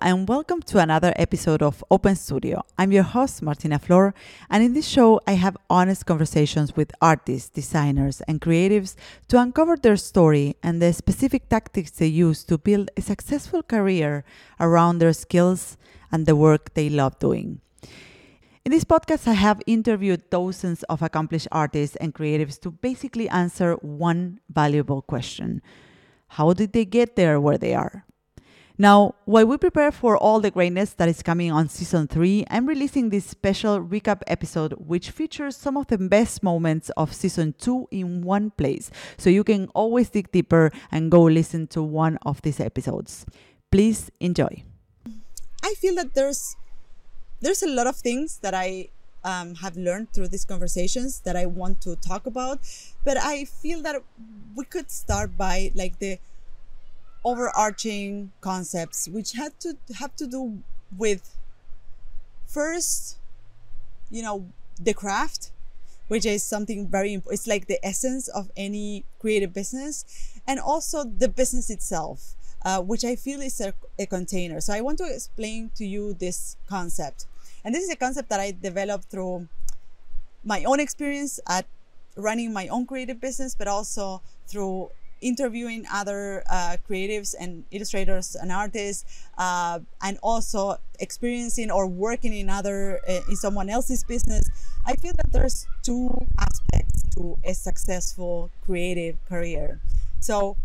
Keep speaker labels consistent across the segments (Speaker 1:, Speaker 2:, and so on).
Speaker 1: And welcome to another episode of Open Studio. I'm your host, Martina Flor, and in this show, I have honest conversations with artists, designers, and creatives to uncover their story and the specific tactics they use to build a successful career around their skills and the work they love doing. In this podcast, I have interviewed dozens of accomplished artists and creatives to basically answer one valuable question How did they get there where they are? Now, while we prepare for all the greatness that is coming on season 3, I'm releasing this special recap episode which features some of the best moments of season 2 in one place. So you can always dig deeper and go listen to one of these episodes. Please enjoy.
Speaker 2: I feel that there's there's a lot of things that I um, have learned through these conversations that I want to talk about, but I feel that we could start by like the overarching concepts which had to have to do with first you know the craft which is something very important it's like the essence of any creative business and also the business itself uh, which i feel is a, a container. So i want to explain to you this concept. And this is a concept that i developed through my own experience at running my own creative business but also through interviewing other uh, creatives and illustrators and artists uh, and also experiencing or working in other uh, in someone else's business i feel that there's two aspects to a successful creative career. So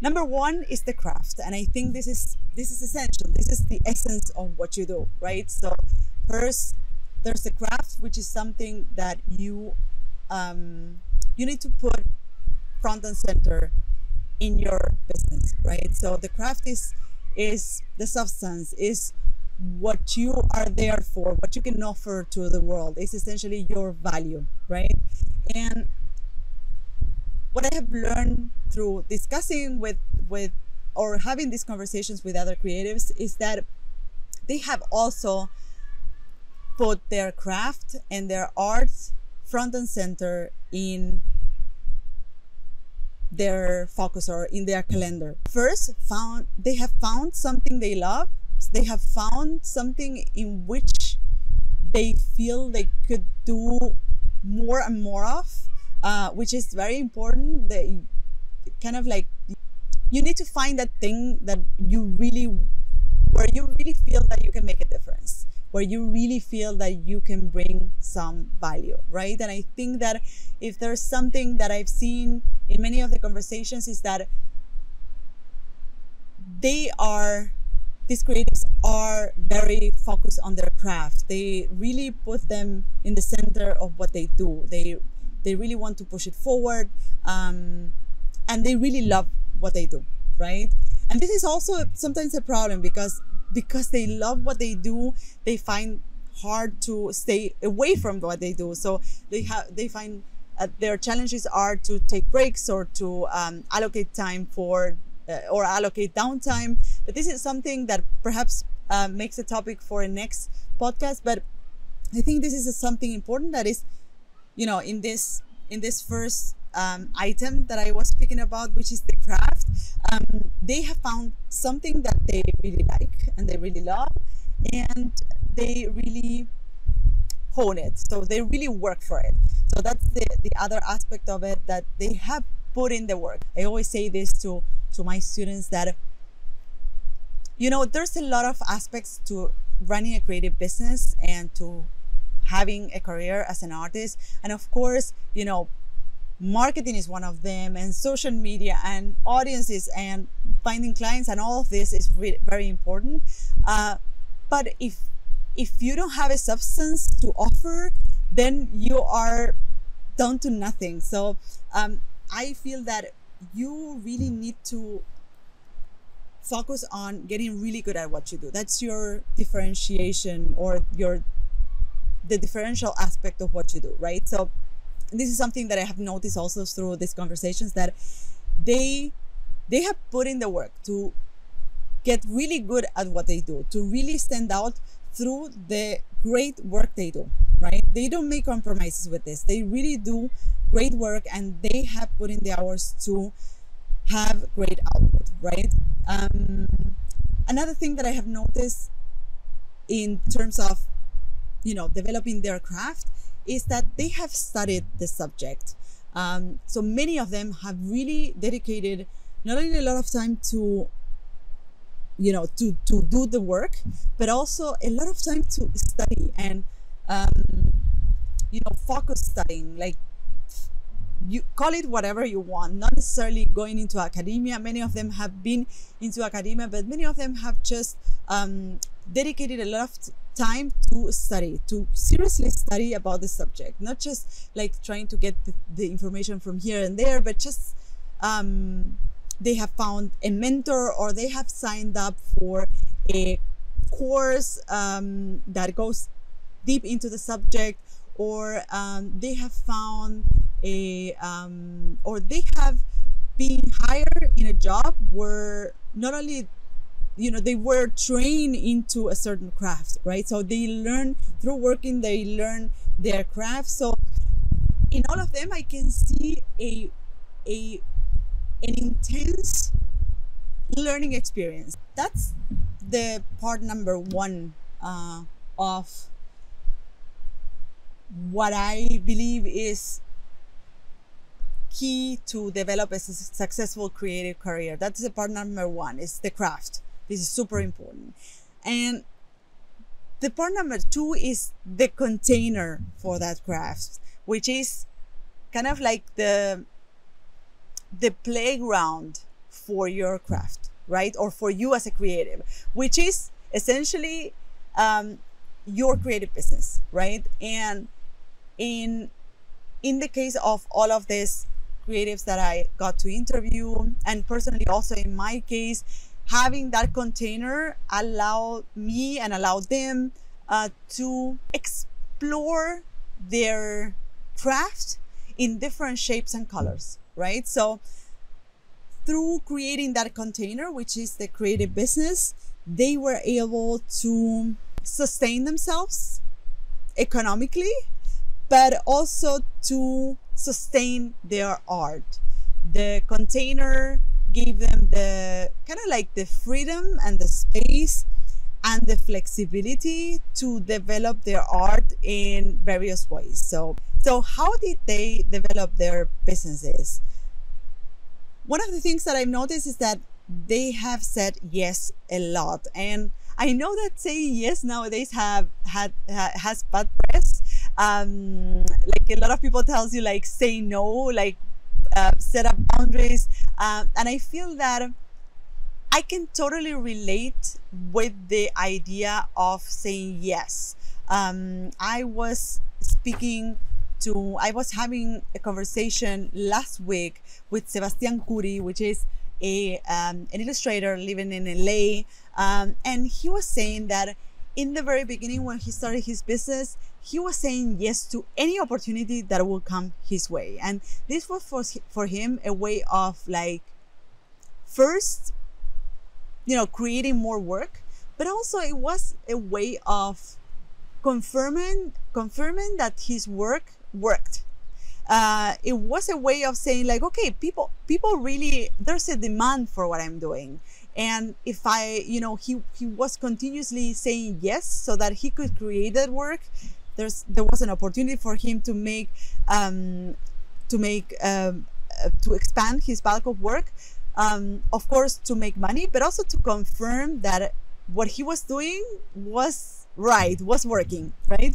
Speaker 2: number one is the craft and i think this is this is essential. This is the essence of what you do right? So first there's the craft which is something that you um, you need to put front and center in your business right? So the craft is is the substance is what you are there for what you can offer to the world is essentially your value right? And what i have learned through discussing with with or having these conversations with other creatives is that they have also put their craft and their art front and center in their focus or in their calendar. First, found they have found something they love. They have found something in which they feel they could do more and more of, uh, which is very important. They kind of like you need to find that thing that you really, where you really feel that you can make difference where you really feel that you can bring some value, right? And I think that if there's something that I've seen in many of the conversations is that they are these creatives are very focused on their craft. They really put them in the center of what they do. They they really want to push it forward, um, and they really love what they do, right? And this is also sometimes a problem because because they love what they do, they find hard to stay away from what they do. So they have they find uh, their challenges are to take breaks or to um, allocate time for uh, or allocate downtime. But this is something that perhaps uh, makes a topic for a next podcast. But I think this is something important that is, you know, in this in this first um, item that I was speaking about, which is the craft, um, they have found something that they really like and they really love, and they really hone it. So they really work for it. So that's the, the other aspect of it that they have put in the work. I always say this to, to my students that, you know, there's a lot of aspects to running a creative business and to having a career as an artist. And of course, you know, marketing is one of them and social media and audiences and finding clients and all of this is very important. Uh, but if if you don't have a substance to offer then you are down to nothing. So um, i feel that you really need to focus on getting really good at what you do. That's your differentiation or your the differential aspect of what you do right? So this is something that I have noticed also through these conversations that they they have put in the work to get really good at what they do, to really stand out through the great work they do, right? They don't make compromises with this. They really do great work and they have put in the hours to have great output, right? Um, another thing that I have noticed in terms of, you know, developing their craft is that they have studied the subject. Um, so many of them have really dedicated not only a lot of time to you know to to do the work but also a lot of time to study and um, you know focus studying like you call it whatever you want not necessarily going into academia many of them have been into academia but many of them have just um, dedicated a lot of time to study to seriously study about the subject. Not just like trying to get the, the information from here and there but just um, they have found a mentor or they have signed up for a course um, that goes deep into the subject or um, they have found a um, or they have been hired in a job where not only you know they were trained into a certain craft right so they learn through working they learn their craft so in all of them i can see a a an intense learning experience. That's the part number one uh, of what I believe is key to develop a successful creative career. That's the part number one. Is the craft. This is super important. And the part number two is the container for that craft, which is kind of like the the playground for your craft, right? Or for you as a creative, which is essentially um, your creative business, right? And in in the case of all of these creatives that I got to interview, and personally also in my case, having that container allowed me and allowed them uh, to explore their craft in different shapes and colors right? So through creating that container, which is the creative business, they were able to sustain themselves economically, but also to sustain their art. The container gave them the kind of like the freedom and the space and the flexibility to develop their art in various ways. So, so how did they develop their businesses? one of the things that I've noticed is that they have said yes a lot, and I know that saying yes nowadays have had ha, has bad press. Um, like a lot of people tells you like say no, like uh, set up boundaries, um, and I feel that I can totally relate with the idea of saying yes. Um, I was speaking to I was having a conversation last week with Sebastian Curi, which is a um, an illustrator living in LA, um, and he was saying that in the very beginning when he started his business, he was saying yes to any opportunity that will come his way, and this was for for him a way of like first, you know, creating more work, but also it was a way of confirming confirming that his work worked. Uh, it was a way of saying like, okay, people, people really, there's a demand for what I'm doing. And if I, you know, he, he was continuously saying yes so that he could create that work. There's, there was an opportunity for him to make, um, to make, um, uh, to expand his bulk of work. Um, of course, to make money, but also to confirm that what he was doing was right, was working, right?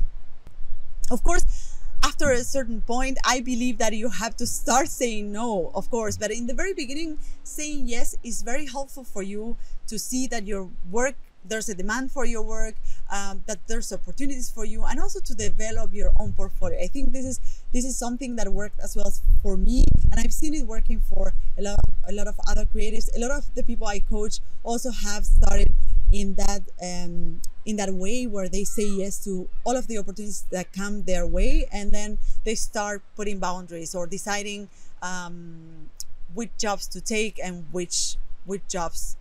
Speaker 2: Of course, after a certain point, I believe that you have to start saying no, of course. But in the very beginning, saying yes is very helpful for you to see that your work there's a demand for your work, um, that there's opportunities for you, and also to develop your own portfolio. I think this is this is something that worked as well for me, and I've seen it working for a lot of, a lot of other creatives. A lot of the people I coach also have started in that um, in that way where they say yes to all of the opportunities that come their way and then they start putting boundaries or deciding um, which jobs to take and which which jobs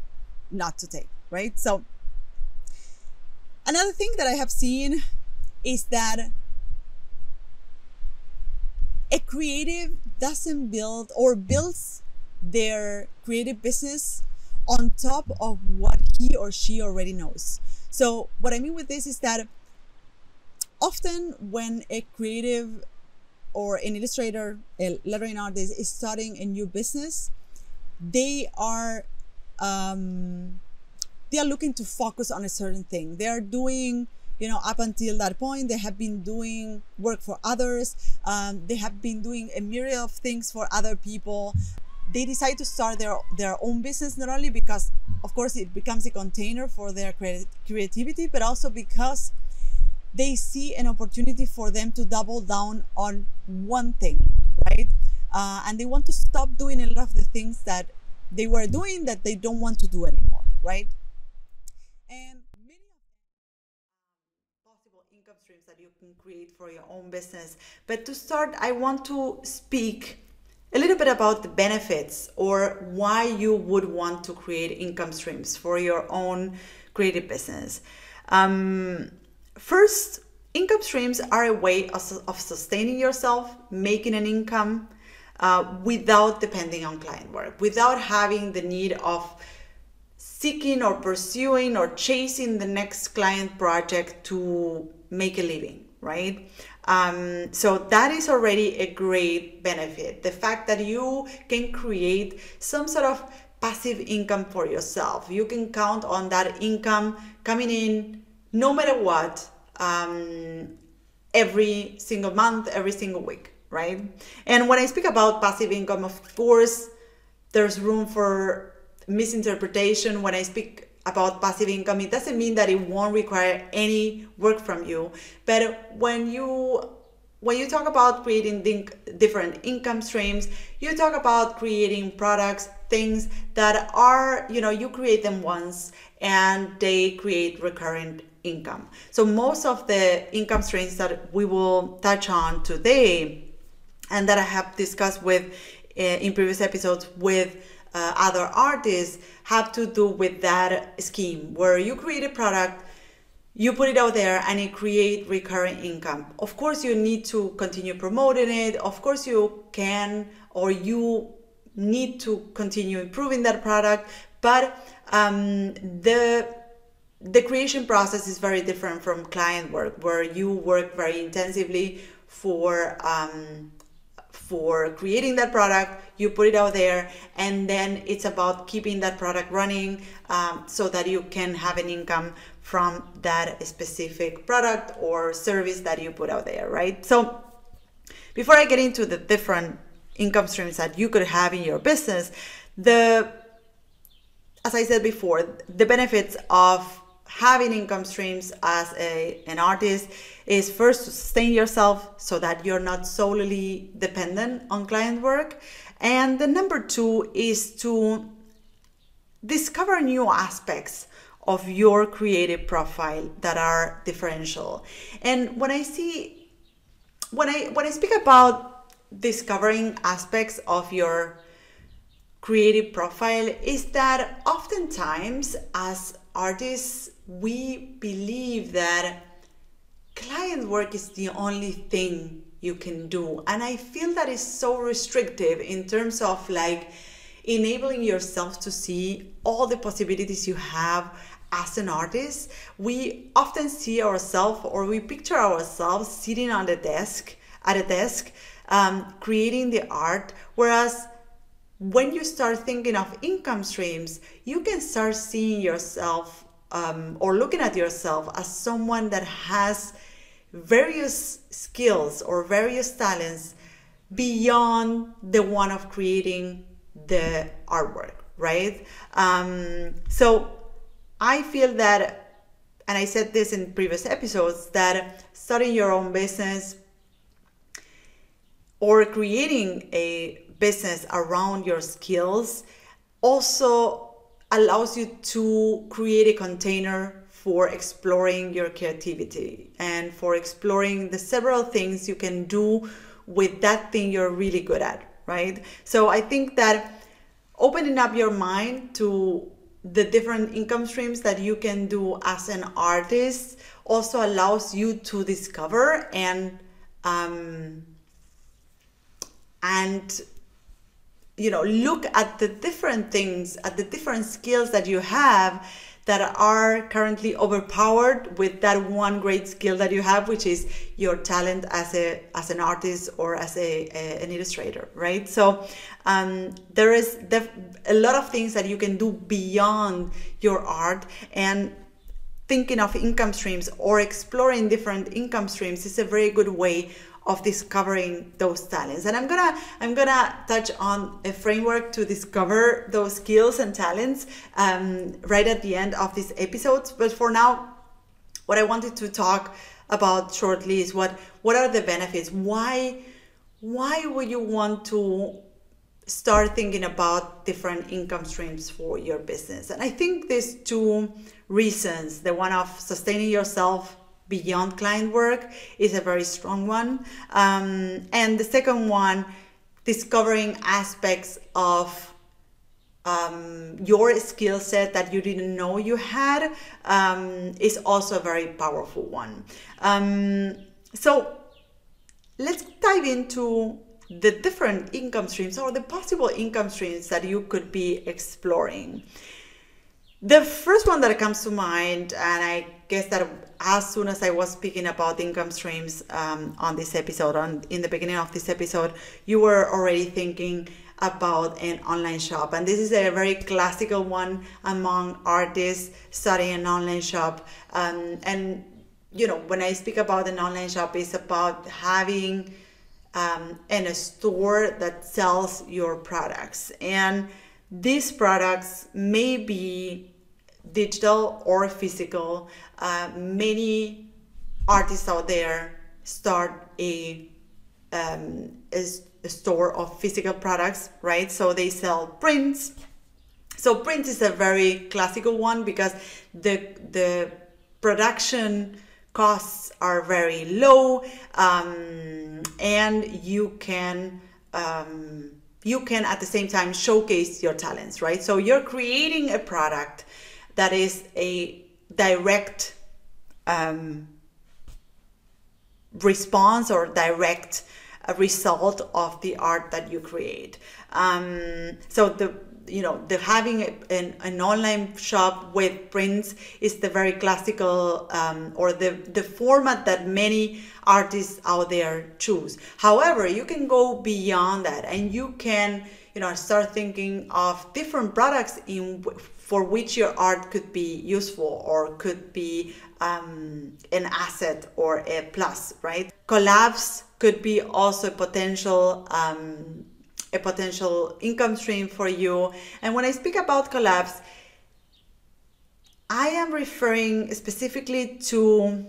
Speaker 2: not to take right so another thing that i have seen is that a creative doesn't build or builds their creative business on top of what he or she already knows. So, what I mean with this is that often when a creative or an illustrator, a lettering artist is starting a new business, they are um, they are looking to focus on a certain thing. They are doing, you know, up until that point, they have been doing work for others. Um, they have been doing a myriad of things for other people. They decide to start their their own business not only because, of course, it becomes a container for their creativity, but also because they see an opportunity for them to double down on one thing, right? Uh, and they want to stop doing a lot of the things that they were doing that they don't want to do anymore, right? And many of them possible that you can create for your own business. But to start, I want to speak a little bit about the benefits or why you would want to create income streams for your own creative business. Um, first, income streams are a way of, of sustaining yourself, making an income, uh, without depending on client work, without having the need of seeking or pursuing or chasing the next client project to make a living, right? Um, so that is already a great benefit. The fact that you can create some sort of passive income for yourself. You can count on that income coming in no matter what um, every single month, every single week right? And when I speak about passive income, of course, there's room for misinterpretation. When I speak about passive income, it doesn't mean that it won't require any work from you. But when you when you talk about creating different income streams, you talk about creating products, things that are, you know, you create them once and they create recurrent income. So most of the income streams that we will touch on today and that I have discussed with uh, in previous episodes with uh, other artists have to do with that scheme where you create a product you put it out there and it create recurring income. Of course you need to continue promoting it. Of course you can or you need to continue improving that product. But um, the the creation process is very different from client work where you work very intensively for um, for creating that product you put it out there and then it's about keeping that product running um, so that you can have an income from that specific product or service that you put out there right? So before i get into the different income streams that you could have in your business the as i said before the benefits of having income streams as a, an artist is first to sustain yourself so that you're not solely dependent on client work. And the number two is to discover new aspects of your creative profile that are differential. And when I see when I when I speak about discovering aspects of your creative profile is that oftentimes as artists we believe that client work is the only thing you can do. And I feel that is so restrictive in terms of like enabling yourself to see all the possibilities you have as an artist. We often see ourselves or we picture ourselves sitting on the desk, at a desk, um, creating the art, whereas when you start thinking of income streams, you can start seeing yourself um, or looking at yourself as someone that has various skills or various talents beyond the one of creating the artwork, right? Um, so I feel that, and I said this in previous episodes, that starting your own business or creating a business around your skills also allows you to create a container for exploring your creativity and for exploring the several things you can do with that thing you're really good at, right? So I think that opening up your mind to the different income streams that you can do as an artist also allows you to discover and um, and
Speaker 1: you know look at the different things at the different skills that you have that are currently overpowered with that one great skill that you have which is your talent as a as an artist or as a, a an illustrator right? So um, there is def- a lot of things that you can do beyond your art and thinking of income streams or exploring different income streams is a very good way of discovering those talents. And i'm gonna i'm gonna touch on a framework to discover those skills and talents um, right at the end of this episode. But for now what i wanted to talk about shortly is what what are the benefits? Why why would you want to start thinking about different income streams for your business? And i think there's two reasons. The one of sustaining yourself beyond client work is a very strong one. Um, and the second one, discovering aspects of um, your skill set that you didn't know you had um, is also a very powerful one. Um, so let's dive into the different income streams or the possible income streams that you could be exploring. The first one that comes to mind, and I guess that as soon as I was speaking about income streams um, on this episode, on in the beginning of this episode, you were already thinking about an online shop, and this is a very classical one among artists starting an online shop. Um, and you know, when I speak about an online shop, it's about having um, in a store that sells your products, and these products may be digital or physical. Uh, many artists out there start a, um, a, a store of physical products, right? So they sell prints. So print is a very classical one because the the production costs are very low um, and you can um, you can at the same time showcase your talents right so you're creating a product that is a direct um, response or direct uh, result of the art that you create. Um, so the you know the having an, an online shop with prints is the very classical um, or the the format that many artists out there choose however you can go beyond that and you can you know start thinking of different products in for which your art could be useful or could be um, an asset or a plus, right? Collabs could be also a potential um, a potential income stream for you. And when I speak about collabs, I am referring specifically to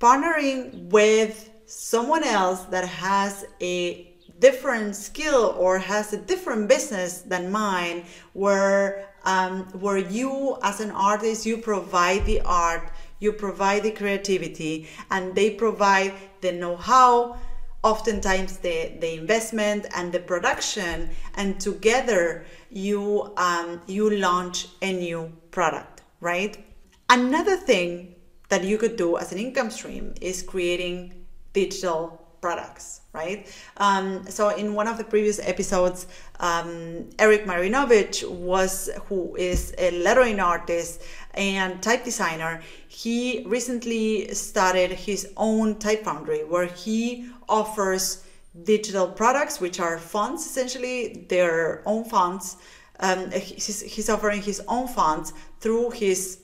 Speaker 1: partnering with someone else that has a different skill or has a different business than mine where um, where you as an artist you provide the art you provide the creativity and they provide the know-how oftentimes the, the investment and the production and together you um, you launch a new product right? Another thing that you could do as an income stream is creating digital products, right? Um, so in one of the previous episodes, um, Erik Marinovich was who is a lettering artist and type designer. He recently started his own type foundry where he offers digital products, which are fonts essentially, their own fonts. Um, he's, he's, offering his own fonts through his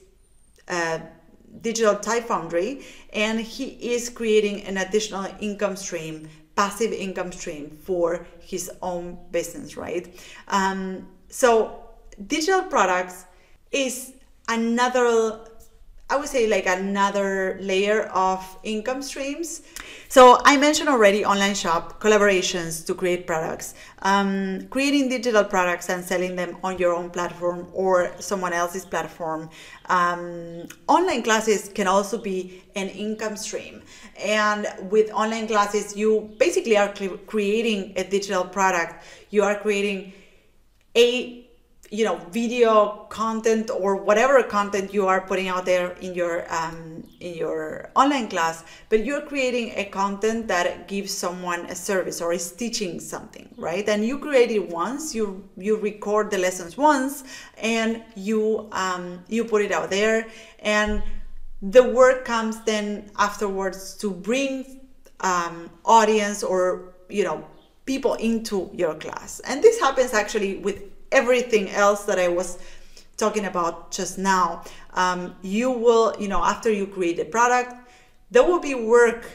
Speaker 1: uh, digital type foundry and he is creating an additional income stream passive income stream for his own business right? Um, so digital products is another I would say like another layer of income streams. So I mentioned already online shop collaborations to create products, um, creating digital products and selling them on your own platform or someone else's platform. Um, online classes can also be an income stream, and with online classes, you basically are creating a digital product. You are creating a you know video content or whatever content you are putting out there in your um, in your online class but you're creating a content that gives someone a service or is teaching something right? And you create it once you you record the lessons once and you um, you put it out there. And the work comes then afterwards to bring um, audience or you know people into your class. And this happens actually with everything else that I was talking about just now. Um, you will, you know, after you create a product, there will be work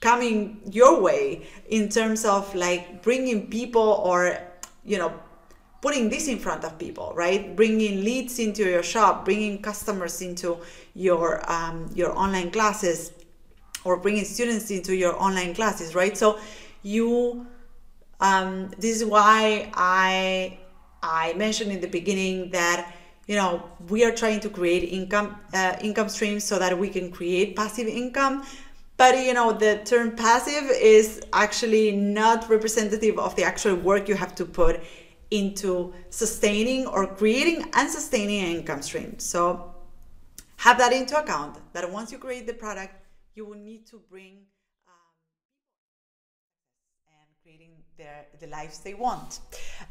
Speaker 1: coming your way in terms of like bringing people or, you know, putting this in front of people, right? Bringing leads into your shop, bringing customers into your um, your online classes, or bringing students into your online classes, right? So you, um, this is why I I mentioned in the beginning that you know we are trying to create income uh, income streams so that we can create passive income. But you know the term passive is actually not representative of the actual work you have to put into sustaining or creating and sustaining an income stream. So have that into account that once you create the product you will need to bring creating their the lives they want.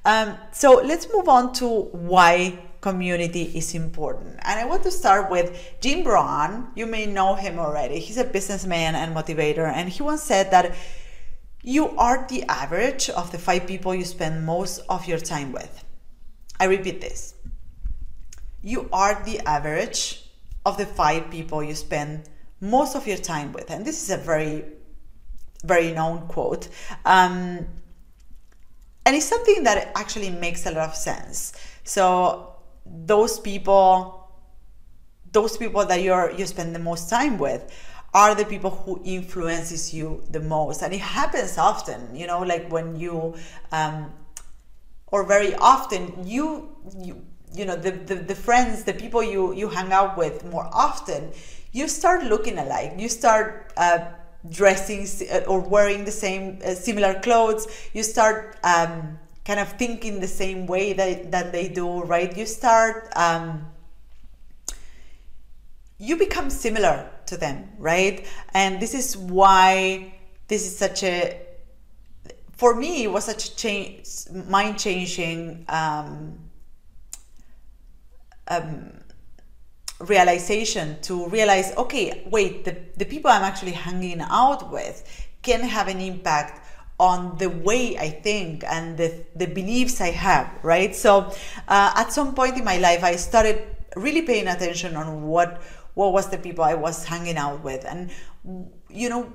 Speaker 1: Um, so let's move on to why community is important. And I want to start with Jim Rohn. You may know him already. He's a businessman and motivator, and he once said that you are the average of the five people you spend most of your time with. I repeat this. You are the average of the five people you spend most of your time with. And this is a very very known quote. Um, and it's something that actually makes a lot of sense. So those people, those people that you're you spend the most time with, are the people who influences you the most, and it happens often. You know, like when you, um, or very often you you you know the, the the friends, the people you you hang out with more often, you start looking alike. You start. Uh, dressing uh, or wearing the same uh, similar clothes you start um, kind of thinking the same way that, that they do right? You start um, you become similar to them right? And this is why this is such a for me it was such a change mind changing um, um, realization to realize okay wait the, the people i'm actually hanging out with can have an impact on the way i think and the, the beliefs i have right? So uh, at some point in my life i started really paying attention on what what was the people i was hanging out with and you know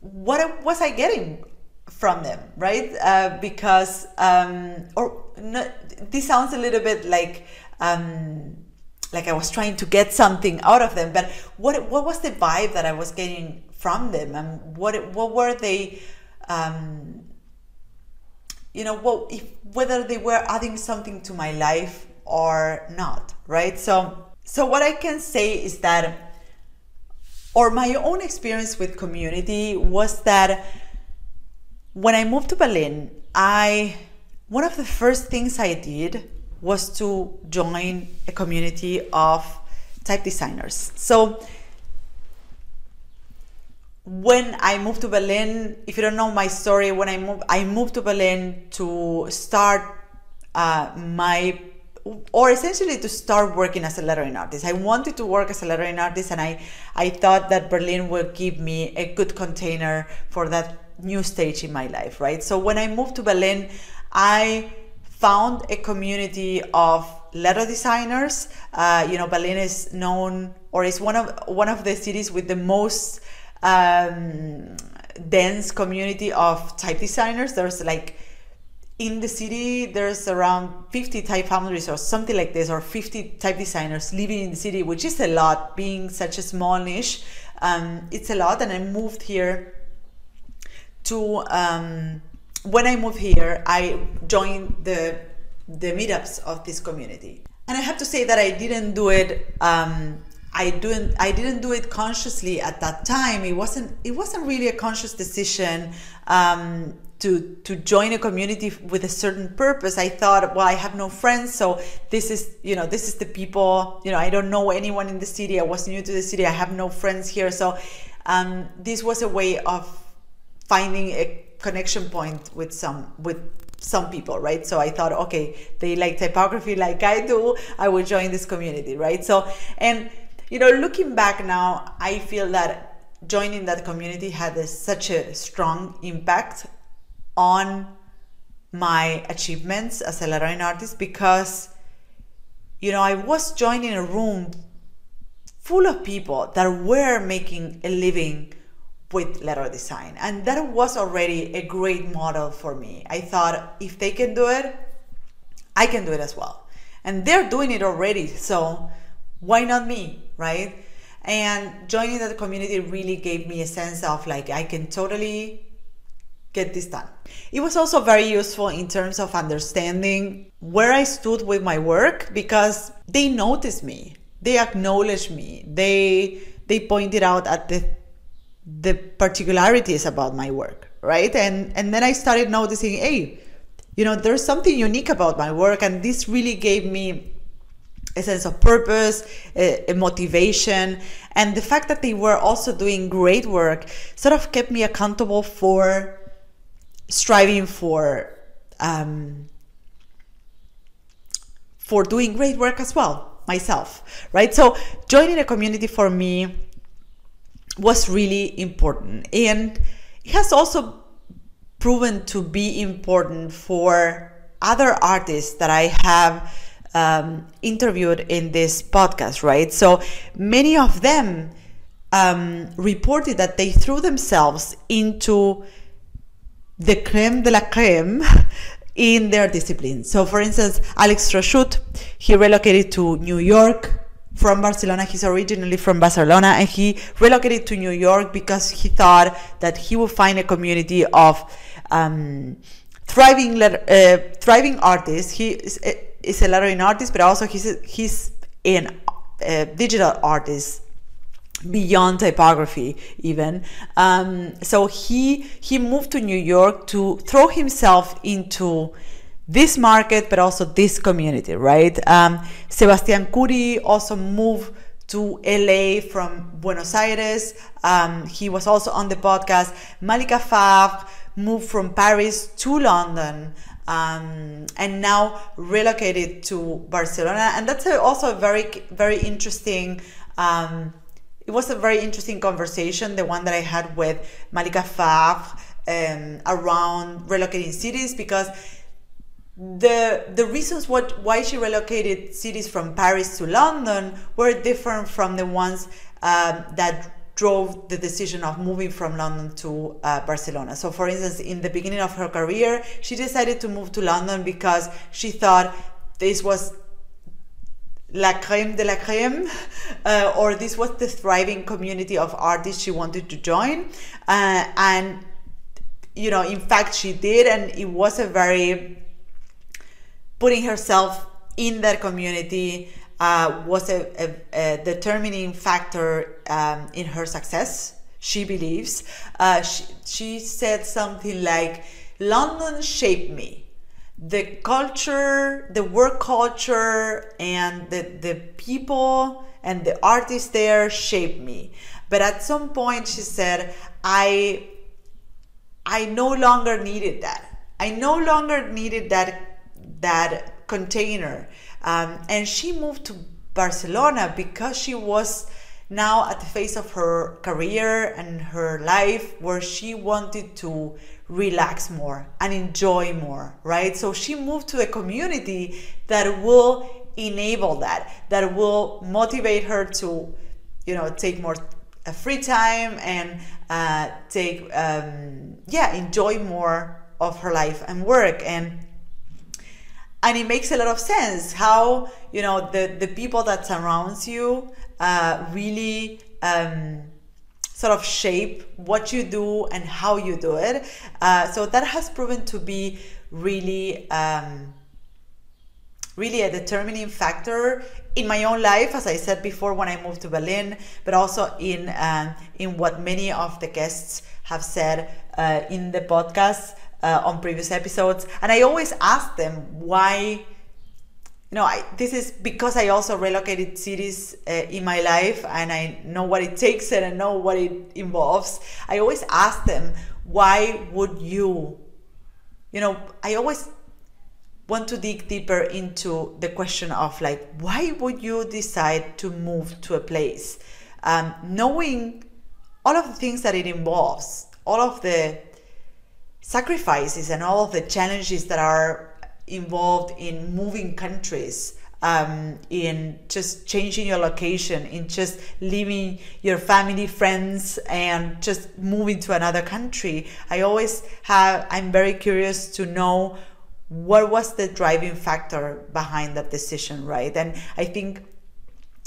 Speaker 1: what was i getting from them right? Uh, because um, or no, this sounds a little bit like um, like I was trying to get something out of them. But what what was the vibe that I was getting from them, and what what were they? Um, you know, what if whether they were adding something to my life or not, right? So so what I can say is that, or my own experience with community was that when I moved to Berlin, I one of the first things I did was to join a community of type designers. So when I moved to Berlin, if you don't know my story, when I moved, I moved to Berlin to start uh, my, or essentially to start working as a lettering artist. I wanted to work as a lettering artist, and I, I thought that Berlin would give me a good container for that new stage in my life, right? So when I moved to Berlin, I found a community of letter designers. Uh, you know, Berlin is known or is one of one of the cities with the most um, dense community of type designers. There's like in the city there's around 50 type foundries or something like this or 50 type designers living in the city which is a lot being such a small niche um, it's a lot and i moved here to um, when I moved here, I joined the the meetups of this community, and I have to say that I didn't do it. Um, I didn't. I didn't do it consciously at that time. It wasn't. It wasn't really a conscious decision. Um, to to join a community with a certain purpose i thought well i have no friends so this is you know this is the people you know i don't know anyone in the city i was new to the city i have no friends here so um, this was a way of finding a connection point with some with some people right? So i thought okay they like typography like i do i will join this community right? So and you know looking back now i feel that joining that community had a, such a strong impact on my achievements as a lettering artist because you know i was joining a room full of people that were making a living with letter design. And that was already a great model for me. I thought if they can do it i can do it as well. And they're doing it already so why not me right? And joining that community really gave me a sense of like i can totally get this done. It was also very useful in terms of understanding where I stood with my work because they noticed me, they acknowledged me, they they pointed out at the the particularities about my work, right? And and then I started noticing, hey, you know, there's something unique about my work, and this really gave me a sense of purpose, a, a, motivation, and the fact that they were also doing great work sort of kept me accountable for striving for um, for doing great work as well myself right so joining a community for me was really important. And it has also proven to be important for other artists that i have um, interviewed in this podcast right? So many of them um, reported that they threw themselves into the creme de la creme in their discipline. So, for instance, Alex Trochut, he relocated to New York from Barcelona. He's originally from Barcelona and he relocated to New York because he thought that he would find a community of um, thriving uh, thriving artists. He is a, is a lettering artist, but also he's, a, he's an uh, digital artist beyond typography even um, so he he moved to new york to throw himself into this market but also this community right um, sebastian curi also moved to LA from Buenos Aires. Um, he was also on the podcast. Malika Favre moved from Paris to London um, and now relocated to Barcelona. And that's a, also a very, very interesting um, it was a very interesting conversation, the one that I had with Malika Favre um, around relocating cities because the the reasons what why she relocated cities from Paris to London were different from the ones um, that drove the decision of moving from London to uh, Barcelona. So, for instance, in the beginning of her career, she decided to move to London because she thought this was la creme de la creme, uh, or this was the thriving community of artists she wanted to join. Uh, and, you know, in fact, she did, and it was a very putting herself in that community uh, was a, a, a, determining factor um, in her success. She believes. Uh, she, she said something like, London shaped me the culture, the work culture, and the, the people and the artists there shaped me. But at some point, she said, I, I no longer needed that. I no longer needed that, that container. Um, and she moved to Barcelona because she was now at the phase of her career and her life where she wanted to relax more and enjoy more, right? So she moved to a community that will enable that, that will motivate her to, you know, take more uh, free time and uh, take, um, yeah, enjoy more of her life and work. And and it makes a lot of sense how you know the the people that surrounds you uh, really um, sort of shape what you do and how you do it. Uh, so that has proven to be really, um, really a determining factor in my own life, as I said before when I moved to Berlin, but also in um, in what many of the guests have said uh, in the podcast uh, on previous episodes, and I always ask them why. You know, I, this is because I also relocated cities uh, in my life, and I know what it takes and I know what it involves. I always ask them, why would you? You know, I always want to dig deeper into the question of like, why would you decide to move to a place, um, knowing all of the things that it involves, all of the sacrifices and all of the challenges that are involved in moving countries um, in just changing your location, in just leaving your family, friends, and just moving to another country. I always have, I'm very curious to know what was the driving factor behind that decision, right? And I think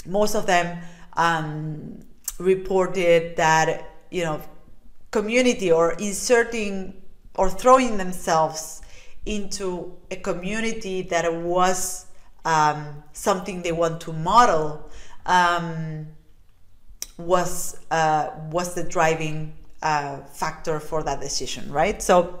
Speaker 1: most of them um, reported that, you know, community or inserting or throwing themselves into a community that was um, something they want to model um, was uh, was the driving uh, factor for that decision, right? So.